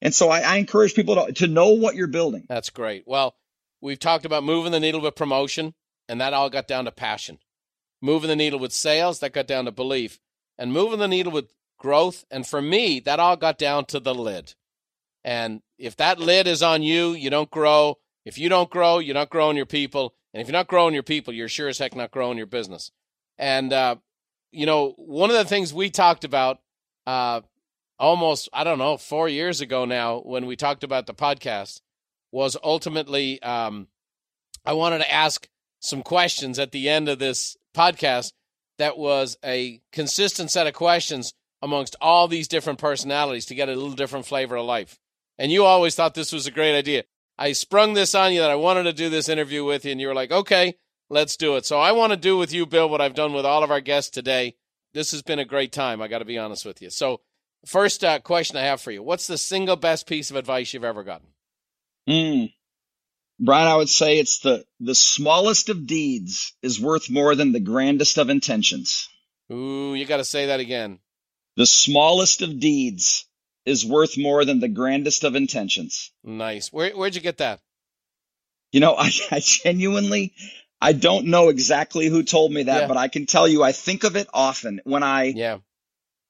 And so I, I encourage people to, to know what you're building. That's great. Well, we've talked about moving the needle with promotion, and that all got down to passion. Moving the needle with sales, that got down to belief. And moving the needle with growth, and for me, that all got down to the lid. And if that lid is on you, you don't grow. If you don't grow, you're not growing your people. And if you're not growing your people, you're sure as heck not growing your business. And, uh, you know, one of the things we talked about uh, almost, I don't know, four years ago now when we talked about the podcast was ultimately um, I wanted to ask some questions at the end of this podcast that was a consistent set of questions amongst all these different personalities to get a little different flavor of life. And you always thought this was a great idea. I sprung this on you that I wanted to do this interview with you, and you were like, okay, let's do it. So I want to do with you, Bill, what I've done with all of our guests today. This has been a great time. I got to be honest with you. So, first uh, question I have for you What's the single best piece of advice you've ever gotten? Mm. Brian, I would say it's the, the smallest of deeds is worth more than the grandest of intentions. Ooh, you got to say that again. The smallest of deeds is worth more than the grandest of intentions. Nice. Where, where'd you get that? You know, (laughs) I, I genuinely, I don't know exactly who told me that, Yeah. but I can tell you, I think of it often when I, Yeah.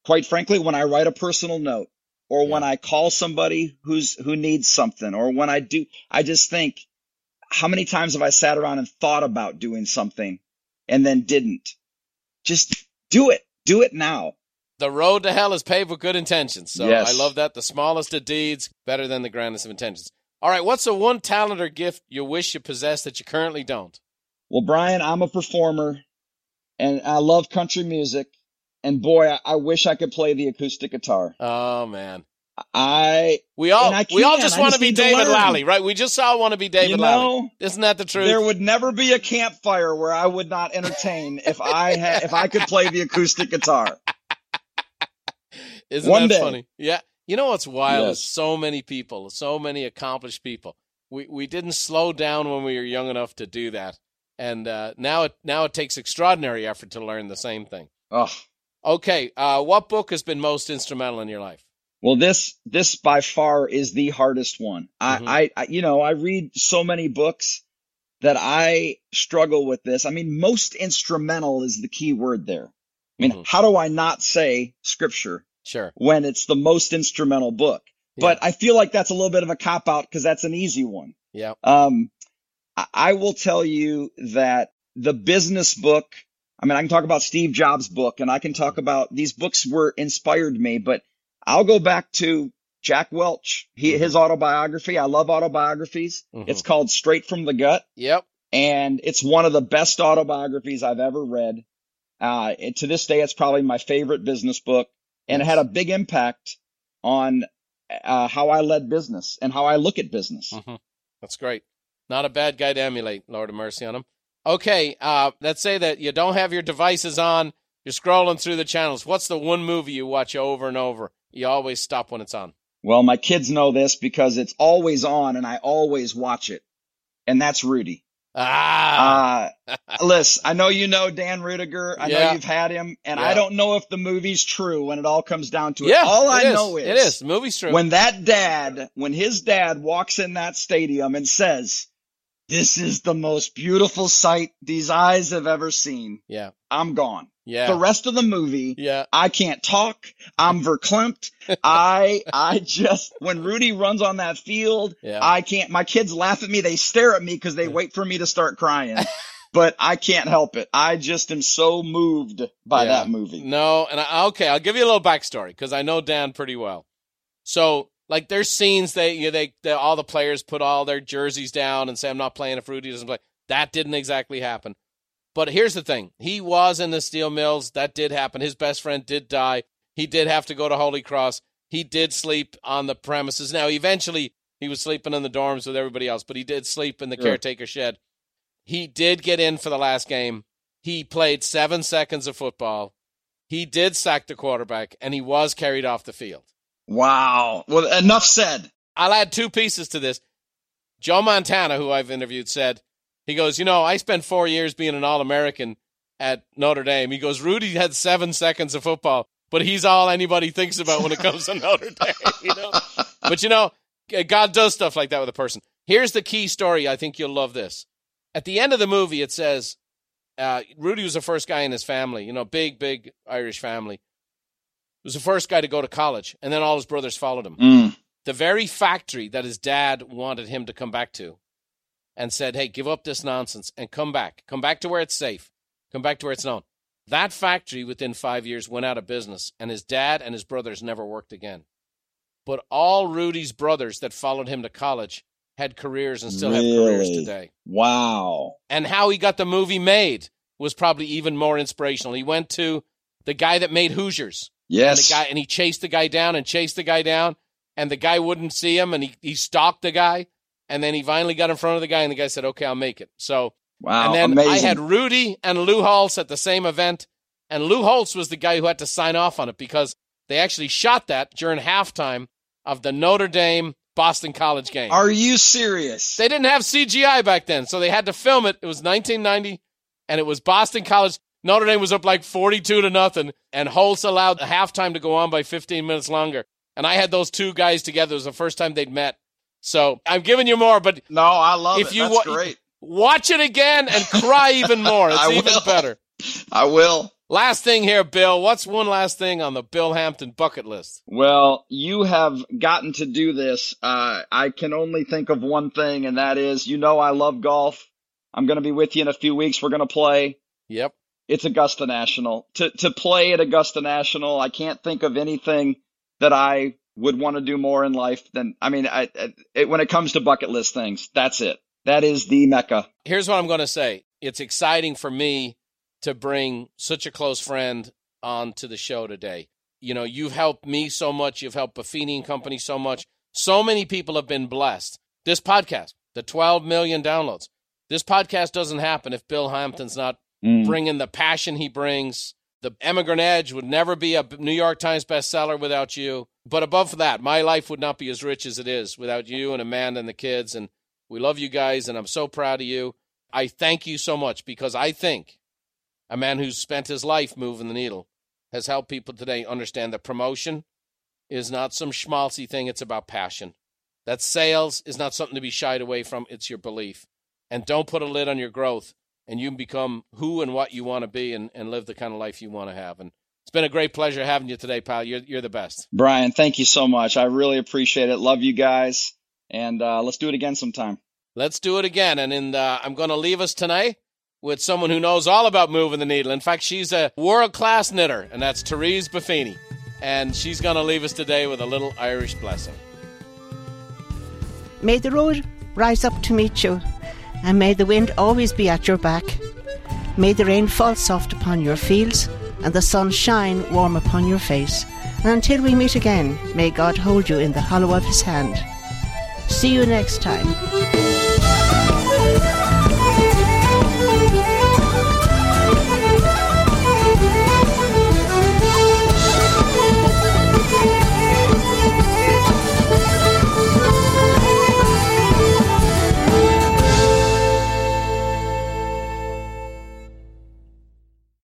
quite frankly, when I write a personal note or when I call somebody who's, who needs something or when I do, I just think, how many times have I sat around and thought about doing something and then didn't? Just do it. Do it now. The road to hell is paved with good intentions. So Yes. I love that. The smallest of deeds, better than the grandest of intentions. All right. What's the one talent or gift you wish you possessed that you currently don't? Well, Brian, I'm a performer and I love country music. And boy, I, I wish I could play the acoustic guitar. Oh, man. I, We all I we all just want to be to David. Lally, right? We just all want to be David you Lally. know, Isn't that the truth? there would never be a campfire where I would not entertain if I had, if I could play the acoustic guitar. (laughs) Isn't One that day. funny? Yeah. You know what's wild Yes. so many people, so many accomplished people. We we didn't slow down when we were young enough to do that, and uh, now it now it takes extraordinary effort to learn the same thing. Oh, Okay, uh, what book has been most instrumental in your life? Well, this, this by far is the hardest one. Mhm. I, I, you know, I read so many books that I struggle with this. I mean, most instrumental is the key word there. I mean, Mhm. how do I not say scripture Sure. when it's the most instrumental book? But I feel like that's a little bit of a cop out because that's an easy one. Yeah. Um, I, I will tell you that the business book, I mean, I can talk about Steve Jobs' book and I can talk about these books were inspired me, but I'll go back to Jack Welch, he, Mhm. his autobiography. I love autobiographies. Mhm. It's called Straight from the Gut Yep. and it's one of the best autobiographies I've ever read. Uh, to this day, it's probably my favorite business book, and it had a big impact on uh, how I led business and how I look at business. hmm That's great. Not a bad guy to emulate. Lord have mercy on him. Okay, uh, let's say that you don't have your devices on. You're scrolling through the channels. What's the one movie you watch over and over? You always stop when it's on. Well, my kids know this because it's always on, and I always watch it, and that's Rudy. Ah, Uh, (laughs) listen, I know you know Dan Ruettiger. I Yeah. know you've had him, and Yeah. I don't know if the movie's true when it all comes down to it. yeah. all I is. know is it is. The movie's true. when that dad, when his dad walks in that stadium and says, this is the most beautiful sight these eyes have ever seen, yeah, I'm gone. Yeah, The rest of the movie, yeah. I can't talk. I'm verklempt. (laughs) I, I just, when Rudy runs on that field, Yeah. I can't, my kids laugh at me. They stare at me because they wait for me to start crying, (laughs) but I can't help it. I just am so moved by Yeah. that movie. No, and I, okay, I'll give you a little backstory because I know Dan pretty well. So, like, there's scenes they, you they, they, all the players put all their jerseys down and say, "I'm not playing if Rudy doesn't play." That didn't exactly happen. But here's the thing: he was in the steel mills. That did happen. His best friend did die. He did have to go to Holy Cross. He did sleep on the premises. Now, eventually, he was sleeping in the dorms with everybody else, but he did sleep in the Sure. caretaker shed. He did get in for the last game. He played seven seconds of football. He did sack the quarterback, and he was carried off the field. Wow. Well, enough said. I'll add two pieces to this. Joe Montana, who I've interviewed, said, he goes, You know, I spent four years being an All American at Notre Dame. He goes, Rudy had seven seconds of football, but he's all anybody thinks about when it comes to (laughs) Notre Dame. You know? But you know, God does stuff like that with a person. Here's the key story. I think you'll love this. At the end of the movie, it says uh, Rudy was the first guy in his family, you know, big, big Irish family. He was the first guy to go to college, and then all his brothers followed him. Mm. The very factory that his dad wanted him to come back to and said, hey, give up this nonsense and come back. Come back to where it's safe. Come back to where it's known. That factory within five years went out of business, and his dad and his brothers never worked again. But all Rudy's brothers that followed him to college had careers and still really? have careers today. Wow. And how he got the movie made was probably even more inspirational. He went to the guy that made Hoosiers. Yes. And the guy and he chased the guy down and chased the guy down and the guy wouldn't see him and he, he stalked the guy and then he finally got in front of the guy and the guy said, Okay, I'll make it. So wow. and then Amazing. I had Rudy and Lou Holtz at the same event, and Lou Holtz was the guy who had to sign off on it because they actually shot that during halftime of the Notre Dame Boston College game. Are you serious? They didn't have CGI back then, so they had to film it. It was 1990, and it was Boston College. Notre Dame was up like 42 to nothing, and Holtz allowed the halftime to go on by 15 minutes longer. And I had those two guys together. It was the first time they'd met. So I'm giving you more, but no, I love if it. You That's wa- great. Watch it again and cry even more. (laughs) It's I even will. better. (laughs) I will. Last thing here, Bill. What's one last thing on the Bill Hampton bucket list? Well, you have gotten to do this. Uh, I can only think of one thing, and that is, you know, I love golf. I'm going to be with you in a few weeks. We're going to play. Yep. It's Augusta National. To to play at Augusta National, I can't think of anything that I would want to do more in life than. I mean, I, I it, when it comes to bucket list things, that's it. That is the mecca. Here's what I'm going to say. It's exciting for me to bring such a close friend on to the show today. You know, you've helped me so much. You've helped Buffini and Company so much. So many people have been blessed. This podcast, the 12 million downloads. This podcast doesn't happen if Bill Hampton's not Mm. bringing the passion he brings. The Emigrant Edge would never be a New York Times bestseller without you. But above that, my life would not be as rich as it is without you and Amanda and the kids. And we love you guys, and I'm so proud of you. I thank you so much because I think a man who's spent his life moving the needle has helped people today understand that promotion is not some schmaltzy thing, it's about passion. That sales is not something to be shied away from, it's your belief. And don't put a lid on your growth, and you can become who and what you want to be and, and live the kind of life you want to have. And been a great pleasure having you today, pal. You're, you're the best. Brian, thank you so much. I really appreciate it. Love you guys, and uh, let's do it again sometime. Let's do it again. And in the, I'm going to leave us tonight with someone who knows all about moving the needle. In fact, she's a world class knitter, and that's Therese Buffini. And she's going to leave us today with a little Irish blessing. May the road rise up to meet you, and may the wind always be at your back. May the rain fall soft upon your fields, and the sun shine warm upon your face. And until we meet again, may God hold you in the hollow of his hand. See you next time.